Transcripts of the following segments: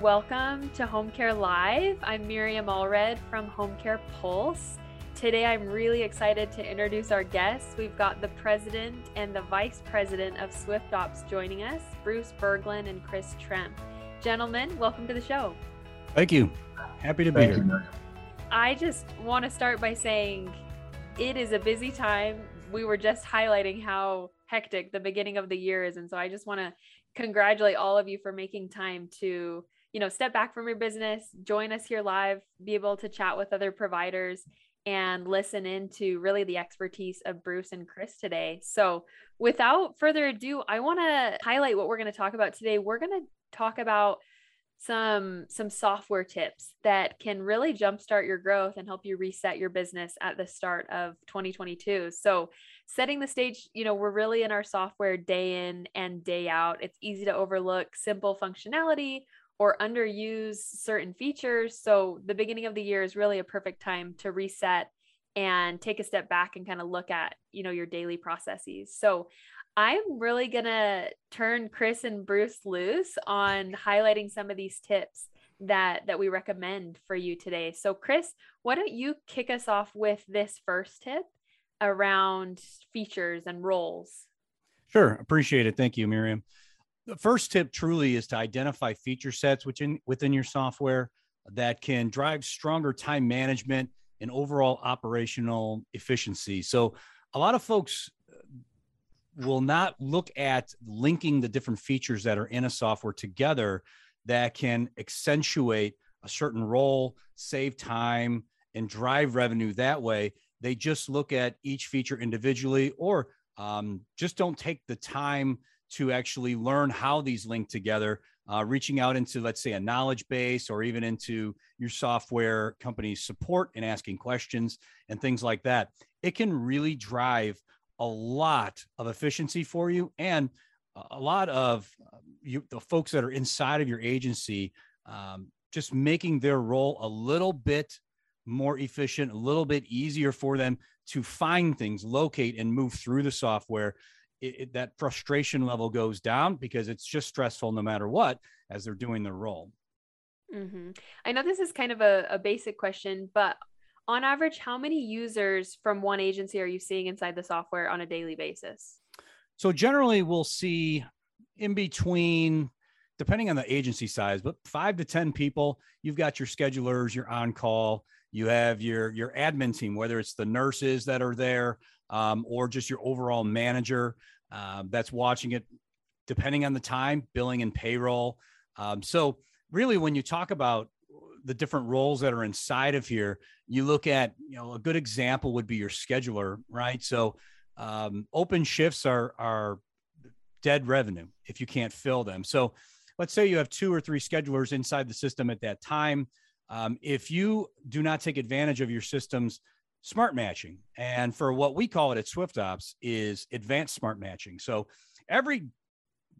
Welcome to Home Care Live. I'm Miriam Allred from Home Care Pulse. Today, I'm really excited to introduce our guests. We've got the president and the vice president of Swift Ops joining us, Bruce Berglund and Chris Tremp. Gentlemen, welcome to the show. Thank you. Happy to be Thank here. You, I just want to start by saying it is a busy time. We were just highlighting how hectic the beginning of the year is. And so I just want to congratulate all of you for making time to you know step back from your business join us here live be able to chat with other providers and listen into really the expertise of Bruce and Chris today. So, without further ado, I want to highlight what we're going to talk about today. We're going to talk about some some software tips that can really jumpstart your growth and help you reset your business at the start of 2022. So, setting the stage, you know, we're really in our software day in and day out. It's easy to overlook simple functionality or underuse certain features. So the beginning of the year is really a perfect time to reset and take a step back and kind of look at, you know, your daily processes. So I'm really going to turn Chris and Bruce loose on highlighting some of these tips that that we recommend for you today. So Chris, why don't you kick us off with this first tip around features and roles? Sure, appreciate it. Thank you, Miriam the first tip truly is to identify feature sets within within your software that can drive stronger time management and overall operational efficiency. So a lot of folks uh, will not look at linking the different features that are in a software together that can accentuate a certain role, save time, and drive revenue that way. They just look at each feature individually or um, just don't take the time to actually learn how these link together, uh, reaching out into, let's say, a knowledge base or even into your software company's support and asking questions and things like that. It can really drive a lot of efficiency for you and a lot of um, you, the folks that are inside of your agency um, just making their role a little bit more efficient, a little bit easier for them to find things, locate, and move through the software it, it, that frustration level goes down because it's just stressful no matter what as they're doing their role. Mm-hmm. I know this is kind of a, a basic question, but on average, how many users from one agency are you seeing inside the software on a daily basis? So generally, we'll see in between, depending on the agency size, but five to ten people. You've got your schedulers, your on call, you have your your admin team, whether it's the nurses that are there um, or just your overall manager uh, that's watching it, depending on the time, billing and payroll. Um, so, really, when you talk about the different roles that are inside of here, you look at, you know, a good example would be your scheduler, right? So, um, open shifts are are dead revenue if you can't fill them. So, let's say you have two or three schedulers inside the system at that time. Um, if you do not take advantage of your system's smart matching. And for what we call it at Swift Ops is advanced smart matching. So every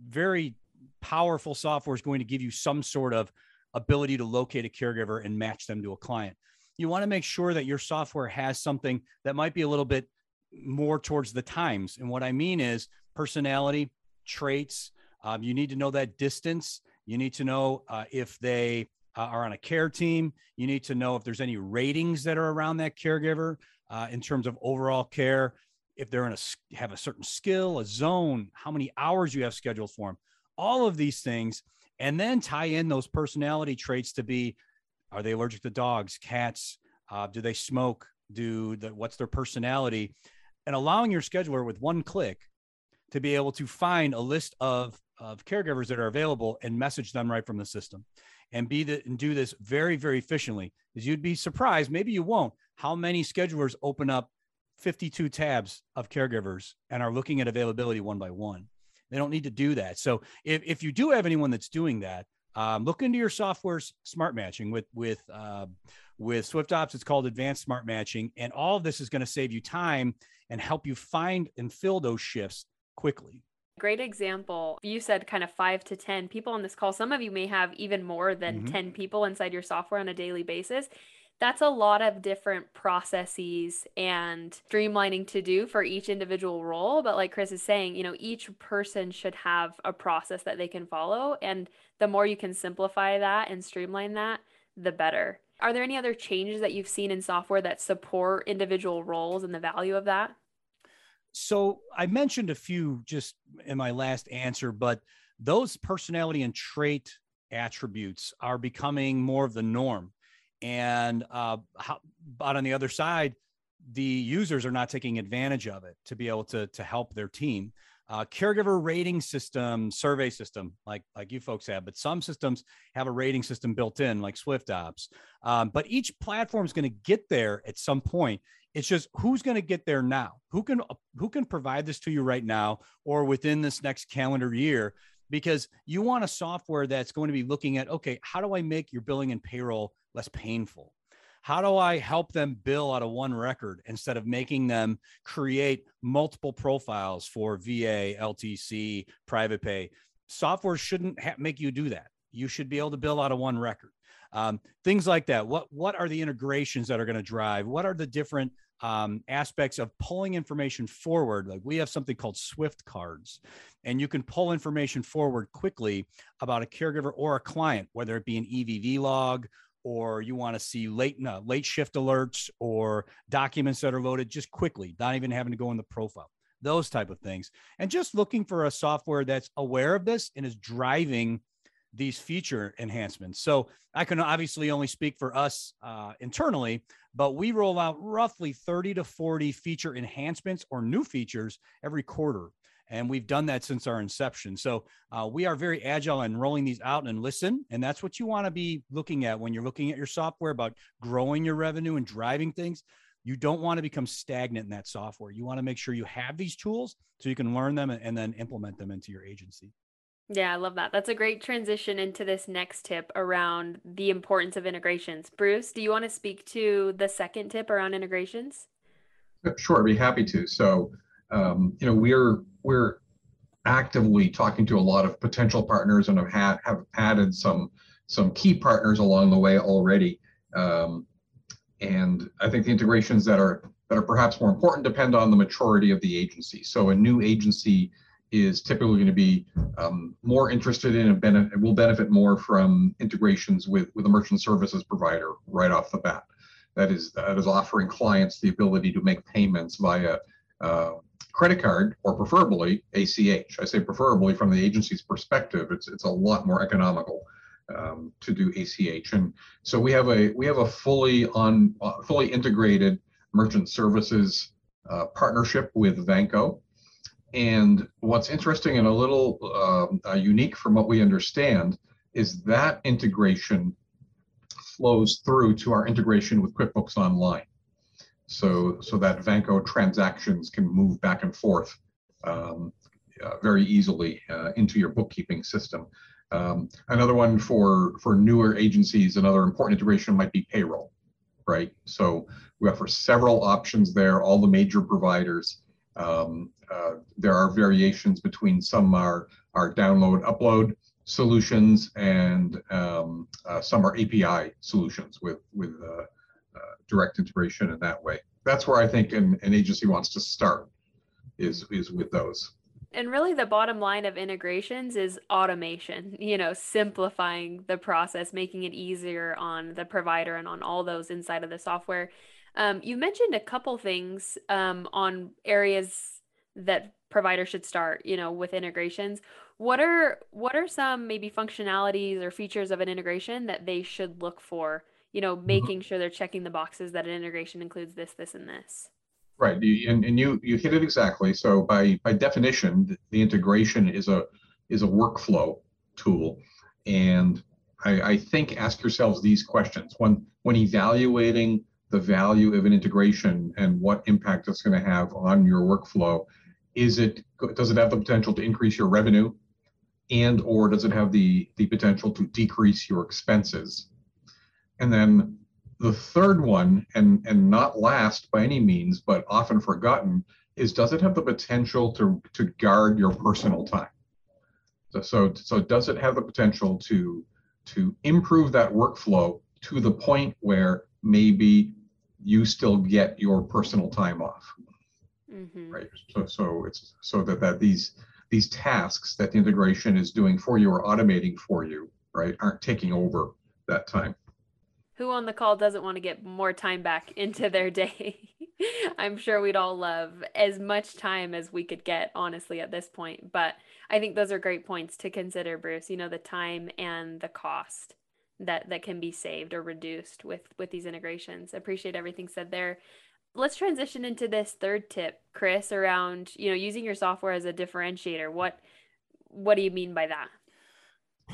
very powerful software is going to give you some sort of ability to locate a caregiver and match them to a client. You want to make sure that your software has something that might be a little bit more towards the times. And what I mean is personality, traits. Um, you need to know that distance. You need to know uh, if they uh, are on a care team. You need to know if there's any ratings that are around that caregiver uh, in terms of overall care. If they're in a have a certain skill, a zone, how many hours you have scheduled for them, all of these things, and then tie in those personality traits to be: Are they allergic to dogs, cats? Uh, do they smoke? Do the, what's their personality? And allowing your scheduler with one click to be able to find a list of of caregivers that are available and message them right from the system and be the, and do this very, very efficiently. is you'd be surprised, maybe you won't, how many schedulers open up 52 tabs of caregivers and are looking at availability one by one. They don't need to do that. So if, if you do have anyone that's doing that, um, look into your software's smart matching with with uh, with Swift Ops. It's called Advanced Smart Matching, and all of this is going to save you time and help you find and fill those shifts quickly. Great example. You said kind of five to 10 people on this call. Some of you may have even more than mm-hmm. 10 people inside your software on a daily basis. that's a lot of different processes and streamlining to do for each individual role. But like Chris is saying, you know, each person should have a process that they can follow. And the more you can simplify that and streamline that, the better. Are there any other changes that you've seen in software that support individual roles and the value of that? So I mentioned a few just in my last answer, but those personality and trait attributes are becoming more of the norm. And uh, how, but on the other side the users are not taking advantage of it to be able to to help their team. Uh, caregiver rating system survey system like like you folks have but some systems have a rating system built in like SwiftOps um, but each platform is going to get there at some point it's just who's going to get there now? Who can who can provide this to you right now or within this next calendar year? Because you want a software that's going to be looking at okay how do i make your billing and payroll less painful? How do i help them bill out of one record instead of making them create multiple profiles for va ltc private pay? Software shouldn't ha- make you do that. You should be able to bill out of one record. Um, things like that. What what are the integrations that are going to drive? What are the different um, aspects of pulling information forward. Like we have something called Swift cards, and you can pull information forward quickly about a caregiver or a client, whether it be an EVV log or you want to see late no, late shift alerts or documents that are loaded just quickly, not even having to go in the profile. Those type of things, and just looking for a software that's aware of this and is driving these feature enhancements. So I can obviously only speak for us uh, internally, but we roll out roughly 30 to 40 feature enhancements or new features every quarter. And we've done that since our inception. So uh, we are very agile in rolling these out and listen. And that's what you want to be looking at when you're looking at your software about growing your revenue and driving things. You don't want to become stagnant in that software. You want to make sure you have these tools so you can learn them and then implement them into your agency. Yeah, I love that. That's a great transition into this next tip around the importance of integrations. Bruce, do you want to speak to the second tip around integrations? Sure, I'd be happy to. So, um, you know, we're we're actively talking to a lot of potential partners and have had have added some some key partners along the way already. Um, and I think the integrations that are that are perhaps more important depend on the maturity of the agency. So, a new agency is typically going to be um, more interested in and benefit, will benefit more from integrations with, with a merchant services provider right off the bat. That is, that is offering clients the ability to make payments via uh, credit card or preferably ACH. I say preferably from the agency's perspective, it's, it's a lot more economical um, to do ACH. And so we have a, we have a fully on, uh, fully integrated merchant services uh, partnership with Vanco and what's interesting and a little uh, uh, unique from what we understand is that integration flows through to our integration with QuickBooks Online. So, so that Vanco transactions can move back and forth um, uh, very easily uh, into your bookkeeping system. Um, another one for, for newer agencies, another important integration might be payroll, right? So we offer several options there, all the major providers. Um, uh, there are variations between some are, are download upload solutions and um, uh, some are API solutions with, with uh, uh, direct integration in that way. That's where I think an, an agency wants to start is, is with those. And really, the bottom line of integrations is automation, you know, simplifying the process, making it easier on the provider and on all those inside of the software. Um, you mentioned a couple things um, on areas that providers should start, you know, with integrations. What are what are some maybe functionalities or features of an integration that they should look for, you know, mm-hmm. making sure they're checking the boxes that an integration includes this, this, and this? Right, and, and you you hit it exactly. So by by definition, the integration is a is a workflow tool, and I, I think ask yourselves these questions when when evaluating the value of an integration and what impact it's going to have on your workflow is it does it have the potential to increase your revenue? And or does it have the the potential to decrease your expenses? And then the third one and and not last by any means but often forgotten is does it have the potential to to guard your personal time? So so, so does it have the potential to to improve that workflow to the point where maybe you still get your personal time off Mhm. right so so it's so that that these these tasks that the integration is doing for you or automating for you right aren't taking over that time Who on the call doesn't want to get more time back into their day? I'm sure we'd all love as much time as we could get, honestly, at this point. But I think those are great points to consider, Bruce. You know, the time and the cost that that can be saved or reduced with with these integrations. Appreciate everything said there. Let's transition into this third tip, Chris, around, you know, using your software as a differentiator. What what do you mean by that?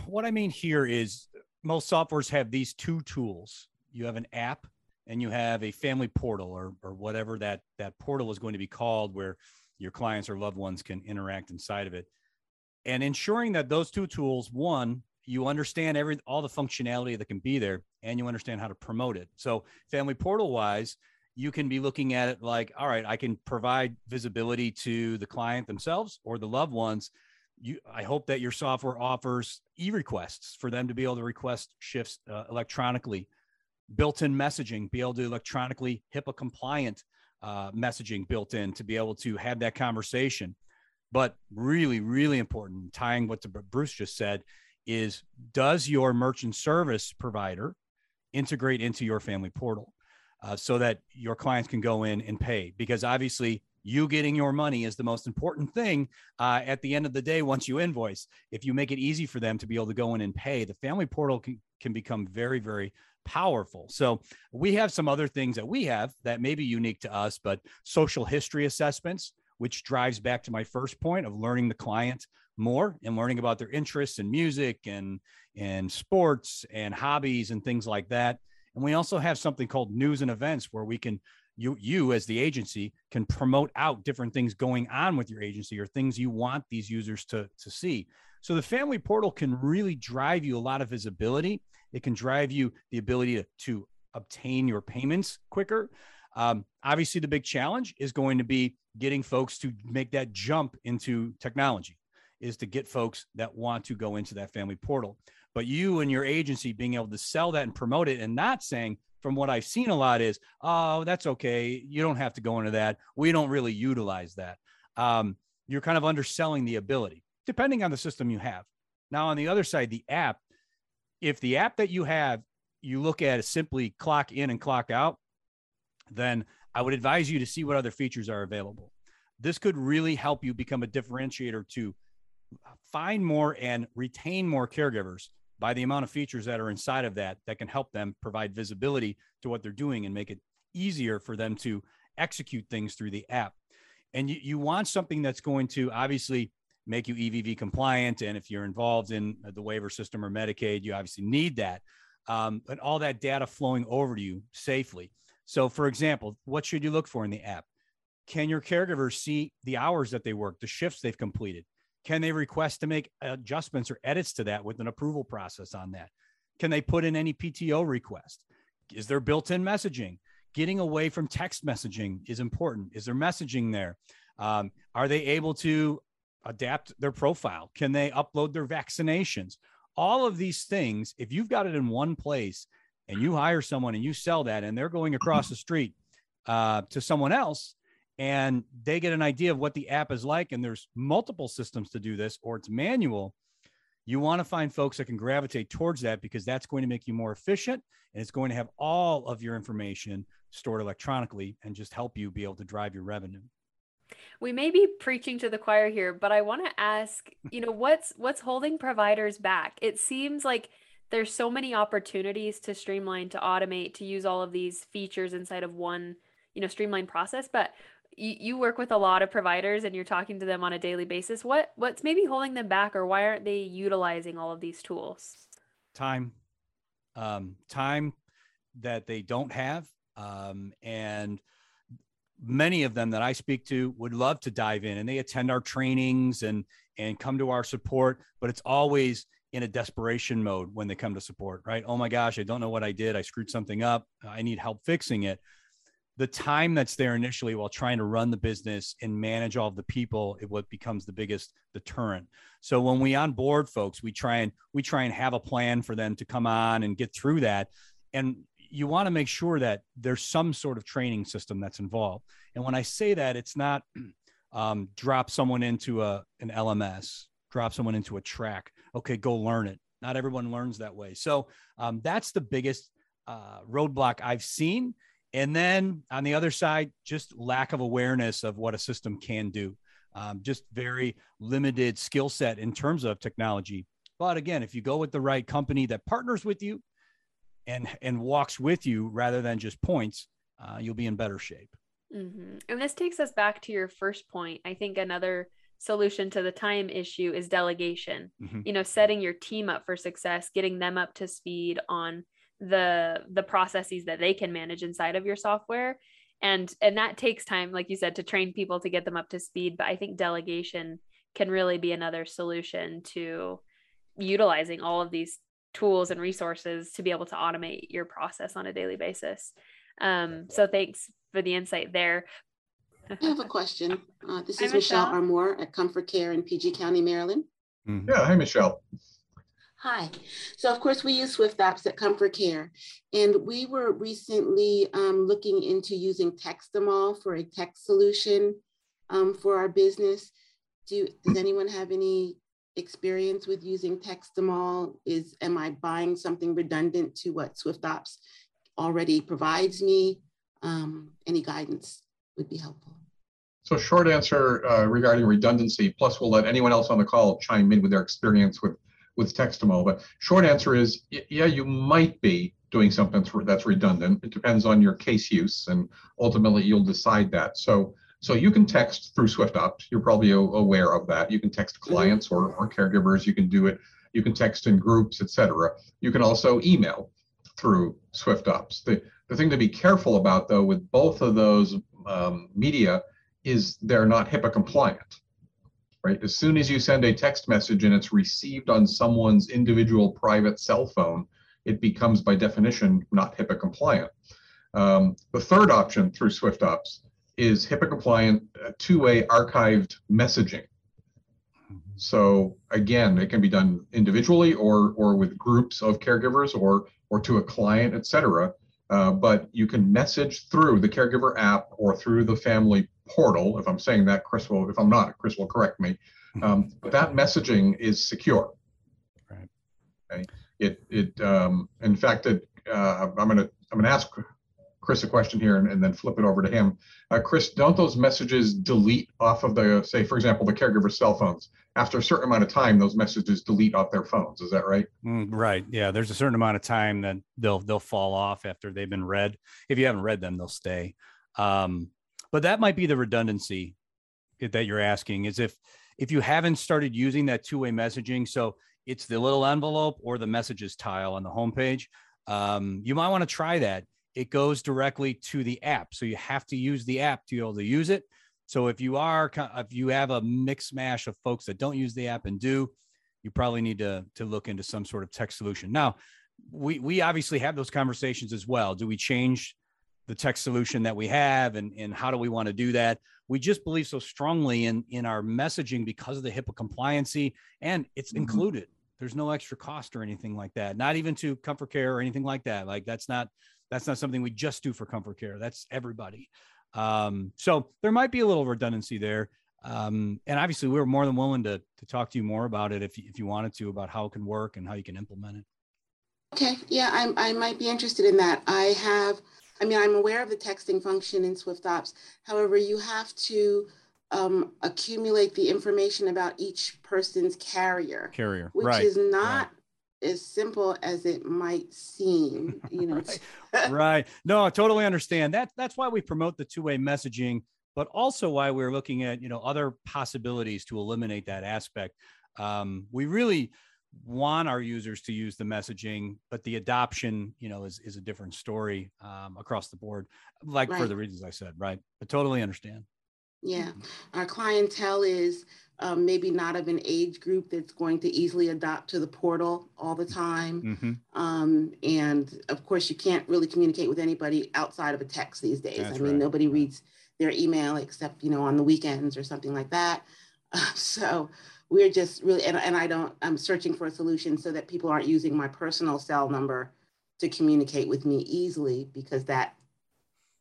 What I mean here is most softwares have these two tools. You have an app and you have a family portal or, or whatever that, that portal is going to be called where your clients or loved ones can interact inside of it. And ensuring that those two tools, one, you understand every all the functionality that can be there and you understand how to promote it. So family portal wise, you can be looking at it like, all right, I can provide visibility to the client themselves or the loved ones. You i hope that your software offers e-requests for them to be able to request shifts uh, electronically. Built-in messaging be able to electronically hipaa compliant uh, messaging built in to be able to have that conversation. But really really important tying what bruce just said is does your merchant service provider integrate into your family portal uh, so that your clients can go in and pay. Because obviously you getting your money is the most important thing uh, at the end of the day once you invoice. If you make it easy for them to be able to go in and pay the family portal can, can become very very powerful. So we have some other things that we have that may be unique to us but social history assessments which drives back to my first point of learning the client more and learning about their interests in music and and sports and hobbies and things like that and we also have something called news and events where we can you you as the agency can promote out different things going on with your agency or things you want these users to to see. So the family portal can really drive you a lot of visibility. It can drive you the ability to, to obtain your payments quicker. Um, obviously the big challenge is going to be getting folks to make that jump into technology is to get folks that want to go into that family portal but you and your agency being able to sell that and promote it and not saying from what I've seen a lot is, oh, that's okay. You don't have to go into that. We don't really utilize that. Um, you're kind of underselling the ability, depending on the system you have. Now, on the other side, the app, if the app that you have, you look at is simply clock in and clock out, then I would advise you to see what other features are available. This could really help you become a differentiator to find more and retain more caregivers by the amount of features that are inside of that that can help them provide visibility to what they're doing and make it easier for them to execute things through the app. And you, you want something that's going to obviously make you EVV compliant. And if you're involved in the waiver system or Medicaid, you obviously need that. Um, but all that data flowing over to you safely. So, for example, what should you look for in the app? Can your caregivers see the hours that they work, the shifts they've completed? Can they request to make adjustments or edits to that with an approval process on that? Can they put in any PTO request? Is there built in messaging? Getting away from text messaging is important. Is there messaging there? Um, are they able to adapt their profile? Can they upload their vaccinations? All of these things, if you've got it in one place and you hire someone and you sell that and they're going across the street uh, to someone else, and they get an idea of what the app is like and there's multiple systems to do this or it's manual you want to find folks that can gravitate towards that because that's going to make you more efficient and it's going to have all of your information stored electronically and just help you be able to drive your revenue. We may be preaching to the choir here but i want to ask you know what's what's holding providers back? It seems like there's so many opportunities to streamline to automate to use all of these features inside of one you know streamlined process but you, you work with a lot of providers and you're talking to them on a daily basis. What what's maybe holding them back or why aren't they utilizing all of these tools? Time um, time that they don't have um, and many of them that i speak to would love to dive in and they attend our trainings and and come to our support but it's always in a desperation mode when they come to support right? Oh my gosh i don't know what i did. I screwed something up. I need help fixing it the time that's there initially while trying to run the business and manage all the people it what becomes the biggest deterrent so when we onboard folks we try and we try and have a plan for them to come on and get through that and you want to make sure that there's some sort of training system that's involved. And when I say that, it's not um, drop someone into a an LMS, drop someone into a track. Okay, go learn it. Not everyone learns that way. So um, that's the biggest uh, roadblock I've seen. And then on the other side, just lack of awareness of what a system can do. Um, just very limited skill set in terms of technology. But again, if you go with the right company that partners with you and and walks with you rather than just points, uh, you'll be in better shape. Mm-hmm. And this takes us back to your first point. I think another solution to the time issue is delegation. Mm-hmm. You know, setting your team up for success, getting them up to speed on the the processes that they can manage inside of your software and and that takes time like you said to train people to get them up to speed but i think delegation can really be another solution to utilizing all of these tools and resources to be able to automate your process on a daily basis um, so thanks for the insight there I have a question. Uh, this is Michelle. Michelle Armour at Comfort Care in PG County, Maryland. Mm-hmm. Yeah, hi, Michelle. Hi. So, of course, we use Swift Ops at Comfort Care. And we were recently um, looking into using Textamal for a text solution um, for our business. Do, does anyone have any experience with using Textamal? Is am I buying something redundant to what Swift Ops already provides me? Um, any guidance would be helpful. So short answer uh, regarding redundancy, plus we'll let anyone else on the call chime in with their experience with, with Textamal. But short answer is, yeah, you might be doing something that's redundant. It depends on your case use and ultimately you'll decide that. So so you can text through SwiftOps. You're probably aware of that. You can text mm-hmm. clients or, or caregivers. You can do it. You can text in groups, etc. You can also email through SwiftOps. The, the thing to be careful about, though, with both of those um, media is they're not HIPAA compliant, right? As soon as you send a text message and it's received on someone's individual private cell phone, it becomes by definition not HIPAA compliant. Um, the third option through SwiftOps is HIPAA compliant uh, two-way archived messaging. So again, it can be done individually or or with groups of caregivers or or to a client, et cetera. Uh, but you can message through the caregiver app or through the family portal. If I'm saying that, Chris will, if I'm not, Chris will correct me. Mm-hmm. Um, but that messaging is secure. Right. Okay. It, it, um, in fact, it, uh, I'm going to, I'm going to ask Chris a question here and, and then flip it over to him. Uh, Chris, don't those messages delete off of the, say, for example, the caregiver's cell phones? After a certain amount of time, those messages delete off their phones. Is that right? Mm, right. Yeah. There's a certain amount of time that they'll they'll fall off after they've been read. If you haven't read them, they'll stay. Um, but that might be the redundancy that you're asking. Is if if you haven't started using that two way messaging, so it's the little envelope or the messages tile on the homepage. Um, you might want to try that it goes directly to the app. So you have to use the app to be able to use it. So if you are, if you have a mix mash of folks that don't use the app and do, you probably need to to look into some sort of tech solution. Now, we we obviously have those conversations as well. Do we change the tech solution that we have, and and how do we want to do that? We just believe so strongly in in our messaging because of the HIPAA compliancy, and it's mm-hmm. included. There's no extra cost or anything like that. Not even to Comfort Care or anything like that. Like that's not that's not something we just do for comfort care. That's everybody. Um, so there might be a little redundancy there. Um, and obviously, we're more than willing to, to talk to you more about it if, if you wanted to about how it can work and how you can implement it. Okay, yeah, I, I might be interested in that. I have, I mean, I'm aware of the texting function in SwiftOps. However, you have to um, accumulate the information about each person's carrier. Carrier, which right, is not right as simple as it might seem you know right. right no i totally understand that that's why we promote the two-way messaging but also why we're looking at you know other possibilities to eliminate that aspect um, we really want our users to use the messaging but the adoption you know is, is a different story um, across the board like right. for the reasons i said right I totally understand yeah our clientele is um, maybe not of an age group that's going to easily adopt to the portal all the time. Mm-hmm. Um, and of course, you can't really communicate with anybody outside of a text these days. That's I mean, right. nobody reads their email except, you know, on the weekends or something like that. So we're just really, and, and I don't, I'm searching for a solution so that people aren't using my personal cell number to communicate with me easily because that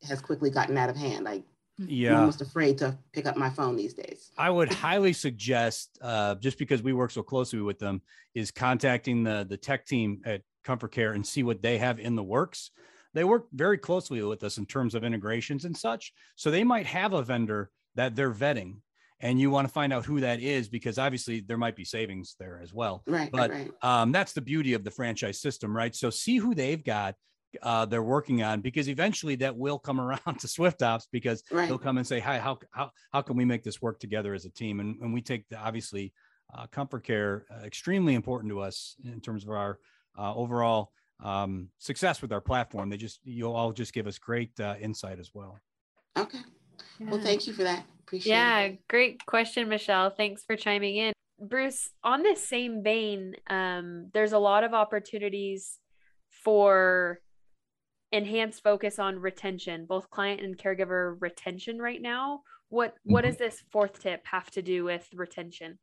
has quickly gotten out of hand. I yeah. I'm almost afraid to pick up my phone these days. I would highly suggest, uh, just because we work so closely with them, is contacting the the tech team at Comfort Care and see what they have in the works. They work very closely with us in terms of integrations and such. So they might have a vendor that they're vetting and you want to find out who that is because obviously there might be savings there as well. Right. But right. Um, that's the beauty of the franchise system, right? So see who they've got uh, they're working on because eventually that will come around to Swift Ops because right. they'll come and say, "Hi, how how how can we make this work together as a team?" And, and we take the obviously uh, comfort care uh, extremely important to us in terms of our uh, overall um, success with our platform. They just you'll all just give us great uh, insight as well. Okay. Yeah. Well, thank you for that. Appreciate yeah, it. Great question, Michelle. Thanks for chiming in. Bruce, on this same vein, um, there's a lot of opportunities for enhanced focus on retention, both client and caregiver retention right now. What mm-hmm. what does this fourth tip have to do with retention?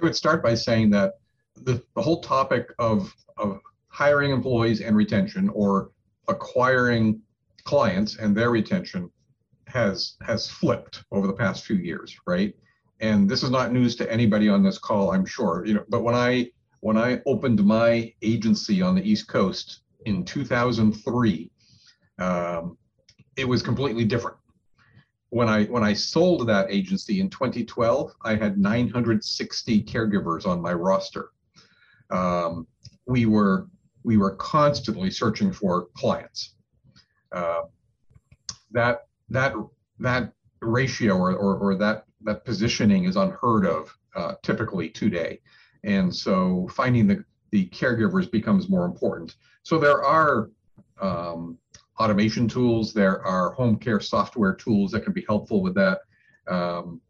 I would start by saying that the, the whole topic of, of hiring employees and retention or acquiring clients and their retention has has flipped over the past few years, right? And this is not news to anybody on this call, I'm sure. You know, but when I when I opened my agency on the East Coast in 2003, um, it was completely different. When I when I sold that agency in 2012, I had 960 caregivers on my roster. Um, we were we were constantly searching for clients. Uh, that that that ratio or, or, or that that positioning is unheard of uh, typically today, and so finding the the caregivers becomes more important. So there are um, automation tools. There are home care software tools that can be helpful with that. Um,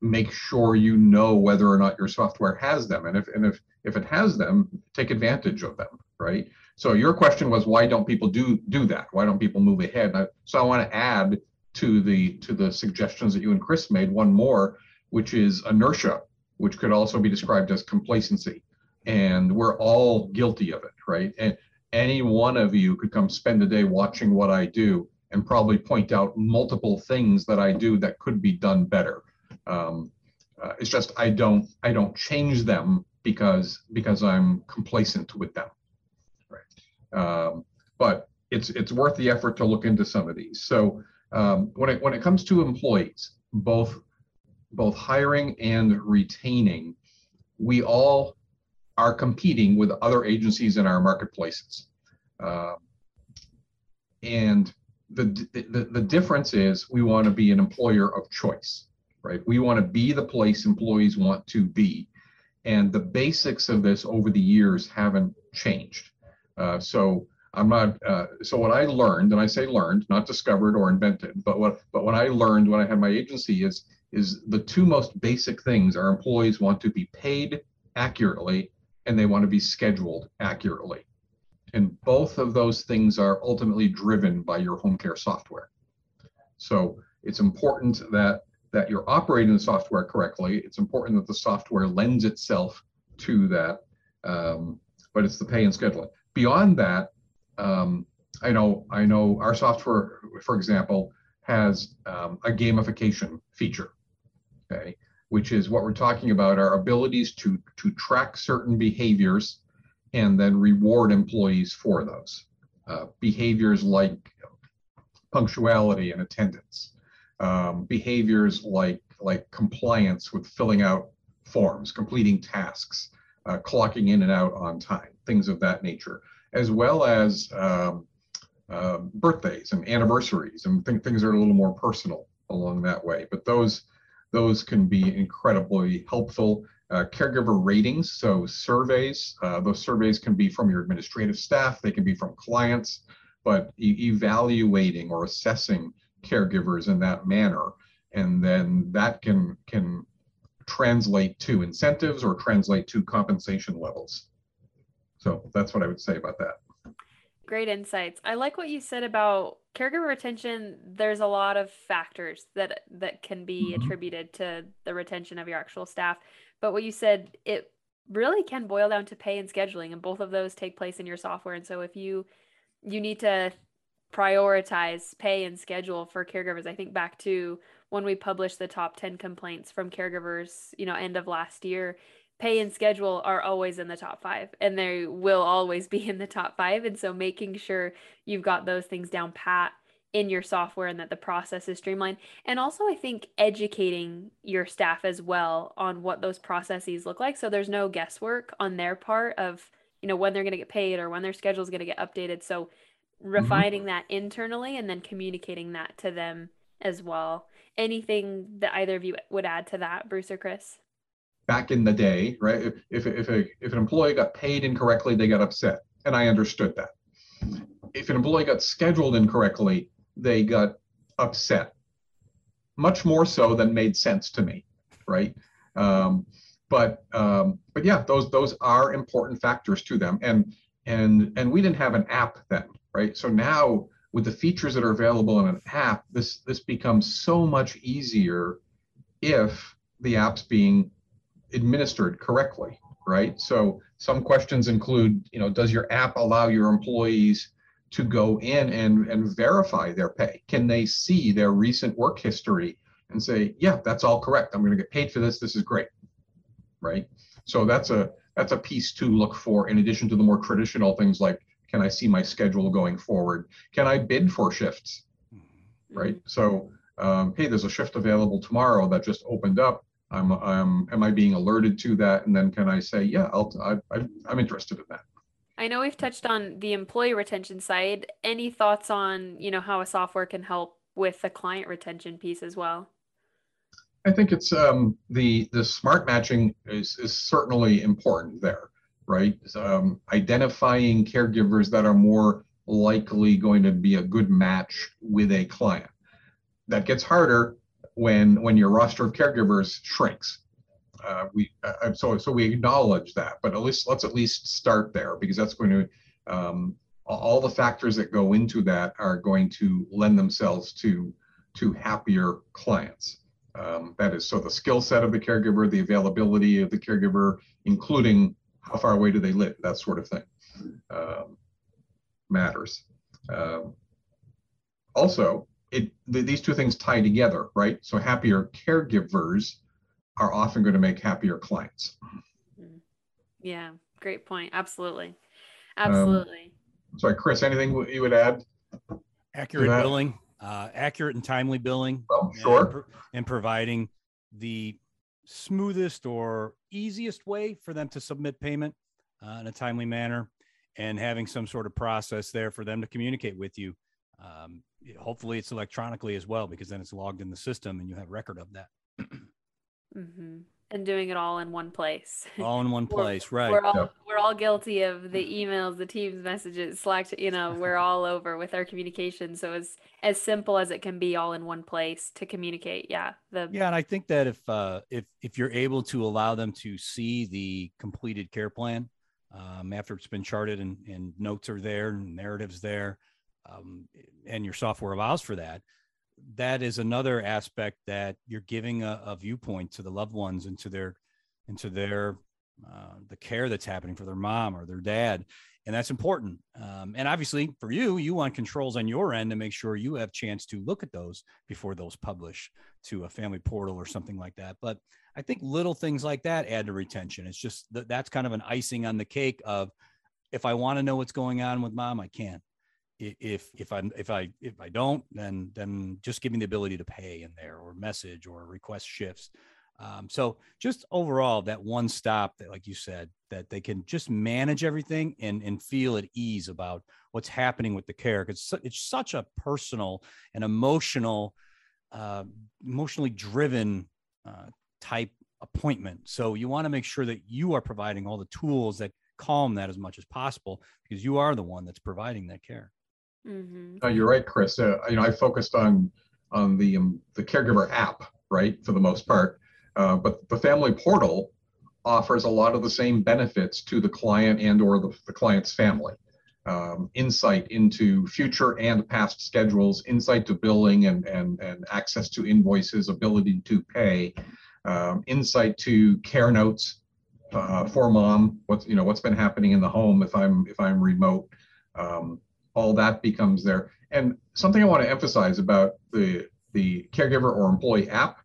make sure you know whether or not your software has them, and if and if if it has them, take advantage of them, right? So your question was why don't people do do that? Why don't people move ahead? I, so I want to add to the to the suggestions that you and Chris made one more, which is inertia, which could also be described as complacency, and we're all guilty of it, right? And any one of you could come spend a day watching what I do and probably point out multiple things that I do that could be done better. Um, uh, it's just I don't I don't change them because because I'm complacent with them. Um, but it's it's worth the effort to look into some of these. So um, when it when it comes to employees, both both hiring and retaining, we all are competing with other agencies in our marketplaces. Uh, and the, the, the difference is we want to be an employer of choice, right? We want to be the place employees want to be. And the basics of this over the years haven't changed. Uh, so I'm not, uh, so what I learned, and I say learned, not discovered or invented, but what, but what I learned when I had my agency is, is the two most basic things our employees want to be paid accurately and they want to be scheduled accurately. And both of those things are ultimately driven by your home care software. So it's important that that you're operating the software correctly. It's important that the software lends itself to that, um, but it's the pay and scheduling. Beyond that, um, I know I know our software, for example, has um, a gamification feature. Okay, which is what we're talking about our abilities to, to track certain behaviors and then reward employees for those. Uh, behaviors like punctuality and attendance, um, behaviors like, like compliance with filling out forms, completing tasks, uh, clocking in and out on time, things of that nature, as well as um, uh, birthdays and anniversaries and th- things are a little more personal along that way. But those those can be incredibly helpful. Uh, caregiver ratings, so surveys, uh, those surveys can be from your administrative staff, they can be from clients, but e- evaluating or assessing caregivers in that manner, and then that can can translate to incentives or translate to compensation levels. So that's what I would say about that. Great insights. I like what you said about caregiver retention. There's a lot of factors that that can be mm-hmm. attributed to the retention of your actual staff. But what you said, it really can boil down to pay and scheduling, and both of those take place in your software. And so if you you need to prioritize pay and schedule for caregivers. I think back to when we published the top 10 complaints from caregivers, you know, end of last year, pay and schedule are always in the top 5 and they will always be in the top 5 and so making sure you've got those things down pat in your software and that the process is streamlined and also I think educating your staff as well on what those processes look like so there's no guesswork on their part of you know when they're going to get paid or when their schedule is going to get updated so mm-hmm. refining mm-hmm. that internally and then communicating that to them as well anything that either of you would add to that bruce or chris back in the day right? If if, a, if an employee got paid incorrectly they got upset. And i understood that. If an employee got scheduled incorrectly they got upset. Much more so than made sense to me right? Um, but um, but yeah, those those are important factors to them. And and and we didn't have an app then, right? So now with the features that are available in an app, this this becomes so much easier if the app's being administered correctly, right? So some questions include, you know, does your app allow your employees to go in and, and verify their pay? Can they see their recent work history and say, yeah, that's all correct. I'm going to get paid for this. This is great right? So that's a that's a piece to look for in addition to the more traditional things like can I see my schedule going forward? Can I bid for shifts? Right. Mm-hmm. So um, hey, there's a shift available tomorrow that just opened up. I'm, I'm am I being alerted to that? And then can I say, yeah, I'll I, I I'm interested in that. I know we've touched on the employee retention side. Any thoughts on you know how a software can help with the client retention piece as well? I think it's um, the the smart matching is is certainly important there, right? Um, identifying caregivers that are more likely going to be a good match with a client. That gets harder when when your roster of caregivers shrinks. Uh, we uh, so so we acknowledge that, but at least let's at least start there because that's going to um, all the factors that go into that are going to lend themselves to to happier clients. Um, that is, so the skill set of the caregiver, the availability of the caregiver, including how far away do they live, that sort of thing um, matters. Um, also, it th- these two things tie together, right? So happier caregivers are often going to make happier clients. Mm-hmm. Yeah, great point. Absolutely, um, absolutely. sorry, Chris, anything you would add? Accurate billing uh, accurate and timely billing. Well, sure. And, and, providing the smoothest or easiest way for them to submit payment uh, in a timely manner and having some sort of process there for them to communicate with you. Um, hopefully, it's electronically as well because then it's logged in the system and you have record of that. mm-hmm and doing it all in one place. All in one place, we're, right? We're all yep. we're all guilty of the emails, the Teams messages, Slack. You know, we're all over with our communication. So it's as simple as it can be, all in one place to communicate. Yeah, the yeah, and I think that if uh, if if you're able to allow them to see the completed care plan um, after it's been charted and, and notes are there and narratives there, um, and your software allows for that that is another aspect that you're giving a, a viewpoint to the loved ones and to their into their uh, the care that's happening for their mom or their dad. And that's important. Um, and obviously for you you want controls on your end to make sure you have chance to look at those before those publish to a family portal or something like that. But i think little things like that add to retention. It's just that that's kind of an icing on the cake of if i want to know what's going on with mom i can if if I if I if I don't, then then just give me the ability to pay in there or message or request shifts. Um, so just overall, that one stop that, like you said, that they can just manage everything and and feel at ease about what's happening with the care because it's such a personal and emotional, uh, emotionally driven uh, type appointment. So you want to make sure that you are providing all the tools that calm that as much as possible because you are the one that's providing that care. Mm-hmm. You're right, Chris. Uh, you know, I focused on on the um, the caregiver app, right, for the most part. Uh, but the family portal offers a lot of the same benefits to the client and or the, the client's family. Um, insight into future and past schedules, insight to billing and, and, and access to invoices, ability to pay, um, insight to care notes uh, for mom, what's you know what's been happening in the home if I'm if I'm remote, um, all that becomes there. And something I want to emphasize about the the caregiver or employee app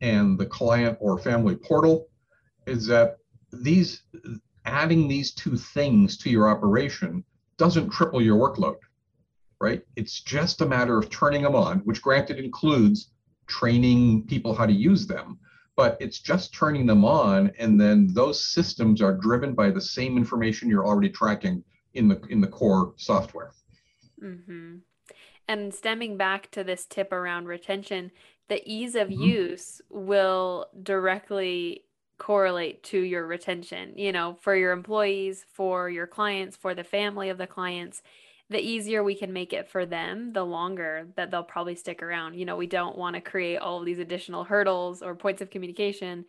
and the client or family portal is that these adding these two things to your operation doesn't triple your workload, right? It's just a matter of turning them on, which granted includes training people how to use them, but it's just turning them on and then those systems are driven by the same information you're already tracking in the in the core software. Mm-hmm. And stemming back to this tip around retention, the ease of mm-hmm. use will directly correlate to your retention, you know, for your employees, for your clients, for the family of the clients. The easier we can make it for them, the longer that they'll probably stick around. You know, we don't want to create all of these additional hurdles or points of communication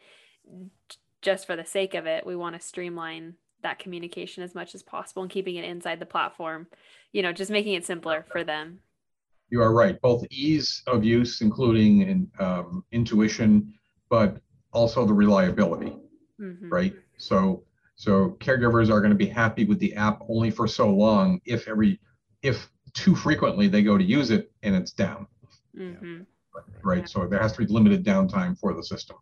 just for the sake of it. We want to streamline that communication as much as possible and keeping it inside the platform, you know, just making it simpler for them. You are right. Both ease of use, including in, um, intuition, but also the reliability, mm-hmm. right? So so caregivers are going to be happy with the app only for so long if every if too frequently they go to use it and it's down. Mm-hmm. Right. Yeah. So there has to be limited downtime for the system.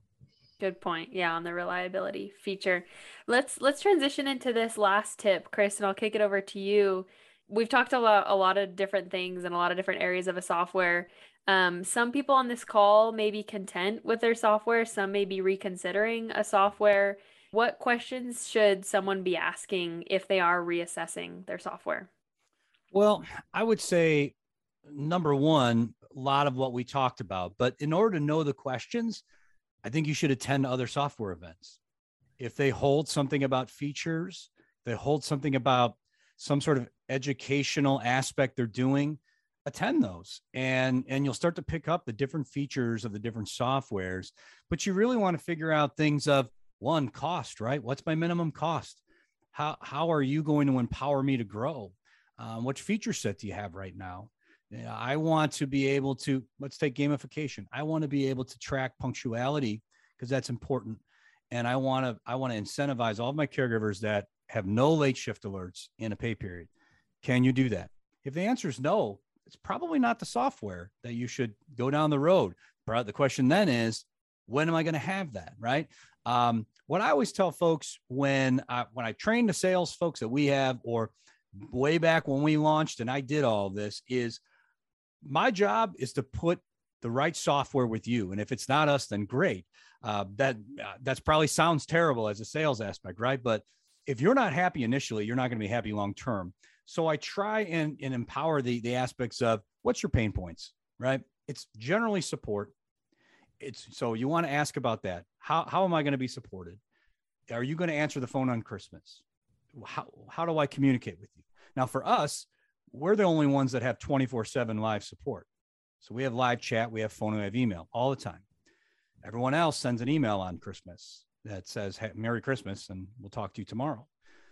Good point. Yeah, on the reliability feature. Let's let's transition into this last tip, Chris, and I'll kick it over to you. We've talked a lot a lot of different things and a lot of different areas of a software. Um, some people on this call may be content with their software, some may be reconsidering a software. What questions should someone be asking if they are reassessing their software? Well, I would say number one, a lot of what we talked about, but in order to know the questions, I think you should attend other software events. If they hold something about features, they hold something about some sort of educational aspect they're doing, attend those. And and you'll start to pick up the different features of the different softwares but you really want to figure out things of one cost right? What's my minimum cost? How how are you going to empower me to grow? Um, what feature set do you have right now i want to be able to let's take gamification i want to be able to track punctuality because that's important and i want to i want to incentivize all my caregivers that have no late shift alerts in a pay period can you do that if the answer is no it's probably not the software that you should go down the road. But the question then is, when am I going to have that? Right. Um, what I always tell folks when I, when I train the sales folks that we have, or way back when we launched and I did all this, is my job is to put the right software with you. And if it's not us, then great. Uh, that uh, that's probably sounds terrible as a sales aspect, right? But if you're not happy initially, you're not going to be happy long term. So I try and, and empower the, the aspects of what's your pain points, right? It's generally support. It's so you want to ask about that. How, how am I going to be supported? Are you going to answer the phone on Christmas? How, how do I communicate with you? Now, for us, we're the only ones that have 24 7 live support. So we have live chat, we have phone, we have email all the time. Everyone else sends an email on Christmas that says, hey, Merry Christmas, and we'll talk to you tomorrow.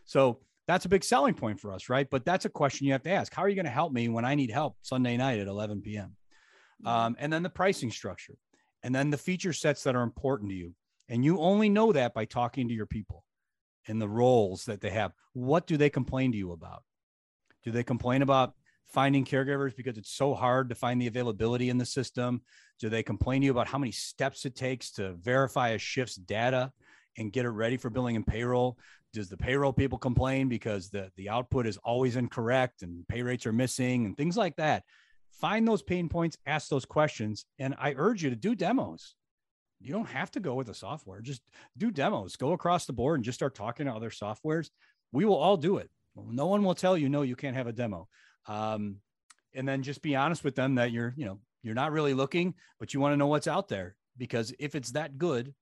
So that's a big selling point for us, right? But that's a question you have to ask. How are you going to help me when I need help Sunday night at 11 p.m.? Mm-hmm. Um, and then the pricing structure, and then the feature sets that are important to you. And you only know that by talking to your people and the roles that they have. What do they complain to you about? Do they complain about finding caregivers because it's so hard to find the availability in the system? Do they complain to you about how many steps it takes to verify a shift's data and get it ready for billing and payroll? does the payroll people complain because the the output is always incorrect and pay rates are missing and things like that? Find those pain points ask those questions and i urge you to do demos. You don't have to go with the software. Just do demos. Go across the board and just start talking to other softwares. We will all do it no one will tell you no you can't have a demo. Um, and then just be honest with them that you're you know you're not really looking but you want to know what's out there because if it's that good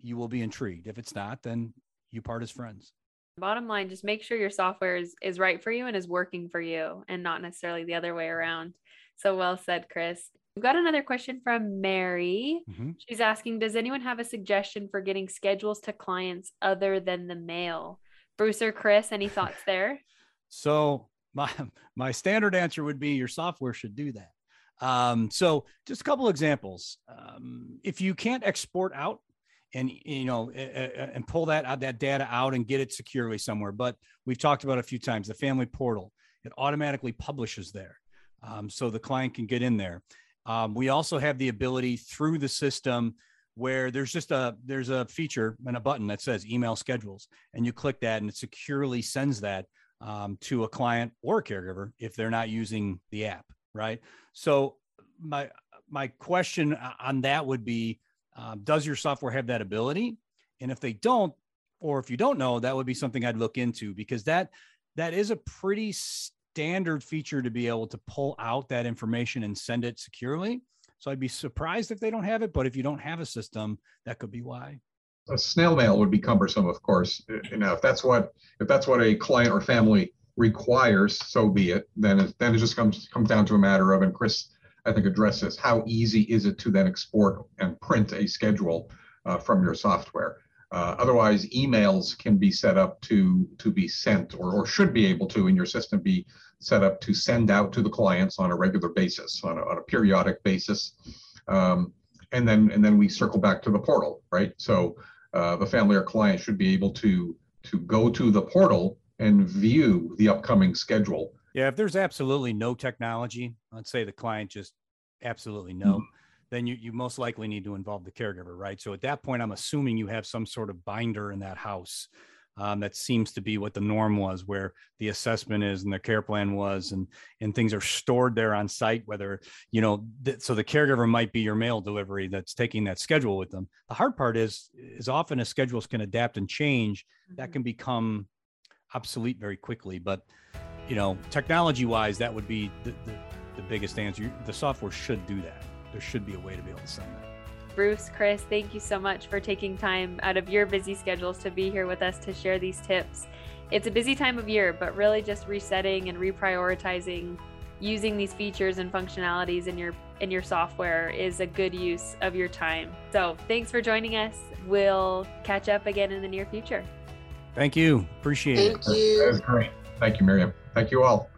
you will be intrigued. If it's not then you part as friends. Bottom line just make sure your software is, is right for you and is working for you and not necessarily the other way around. So well said chris. We've got another question from mary. Mm-hmm. she's asking does anyone have a suggestion for getting schedules to clients other than the mail bruce or chris any thoughts there so my my standard answer would be your software should do that um, so just a couple examples um, if you can't export out and you know and pull that that data out and get it securely somewhere but we've talked about a few times the family portal it automatically publishes there. Um, so the client can get in there. Um, we also have the ability through the system where there's just a there's a feature and a button that says email schedules and you click that and it securely sends that um, to a client or a caregiver if they're not using the app right? So my my question on that would be um, does your software have that ability? And if they don't or if you don't know that would be something i'd look into because that that is a pretty standard feature to be able to pull out that information and send it securely so I'd be surprised if they don't have it, but if you don't have a system, that could be why. A snail mail would be cumbersome, of course. You know, if that's what if that's what a client or family requires, so be it. Then it, then it just comes comes down to a matter of, and Chris, I think addresses how easy is it to then export and print a schedule uh, from your software. Uh, otherwise, emails can be set up to to be sent, or, or should be able to in your system be set up to send out to the clients on a regular basis, on a, on a periodic basis. Um, and then and then we circle back to the portal, right? So uh, the family or client should be able to to go to the portal and view the upcoming schedule. Yeah, if there's absolutely no technology, let's say the client just absolutely no, mm-hmm. Then you you most likely need to involve the caregiver, right? So at that point, I'm assuming you have some sort of binder in that house um, that seems to be what the norm was, where the assessment is and the care plan was, and and things are stored there on site. Whether you know, th- so the caregiver might be your mail delivery that's taking that schedule with them. The hard part is, is often as schedules can adapt and change, mm-hmm. that can become obsolete very quickly. But you know, technology wise, that would be the, the, the biggest answer. The software should do that. There should be a way to be able to send that. Bruce, Chris, thank you so much for taking time out of your busy schedules to be here with us to share these tips. It's a busy time of year, but really just resetting and reprioritizing using these features and functionalities in your in your software is a good use of your time. So, thanks for joining us. We'll catch up again in the near future. Thank you. Appreciate Thank it. Thank you. That is great. Thank you, Miriam. Thank you all.